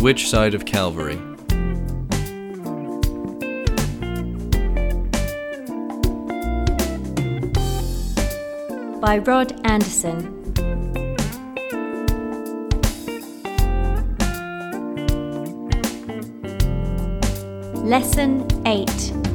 which side of Calvary? by Rod Anderson. Lesson 8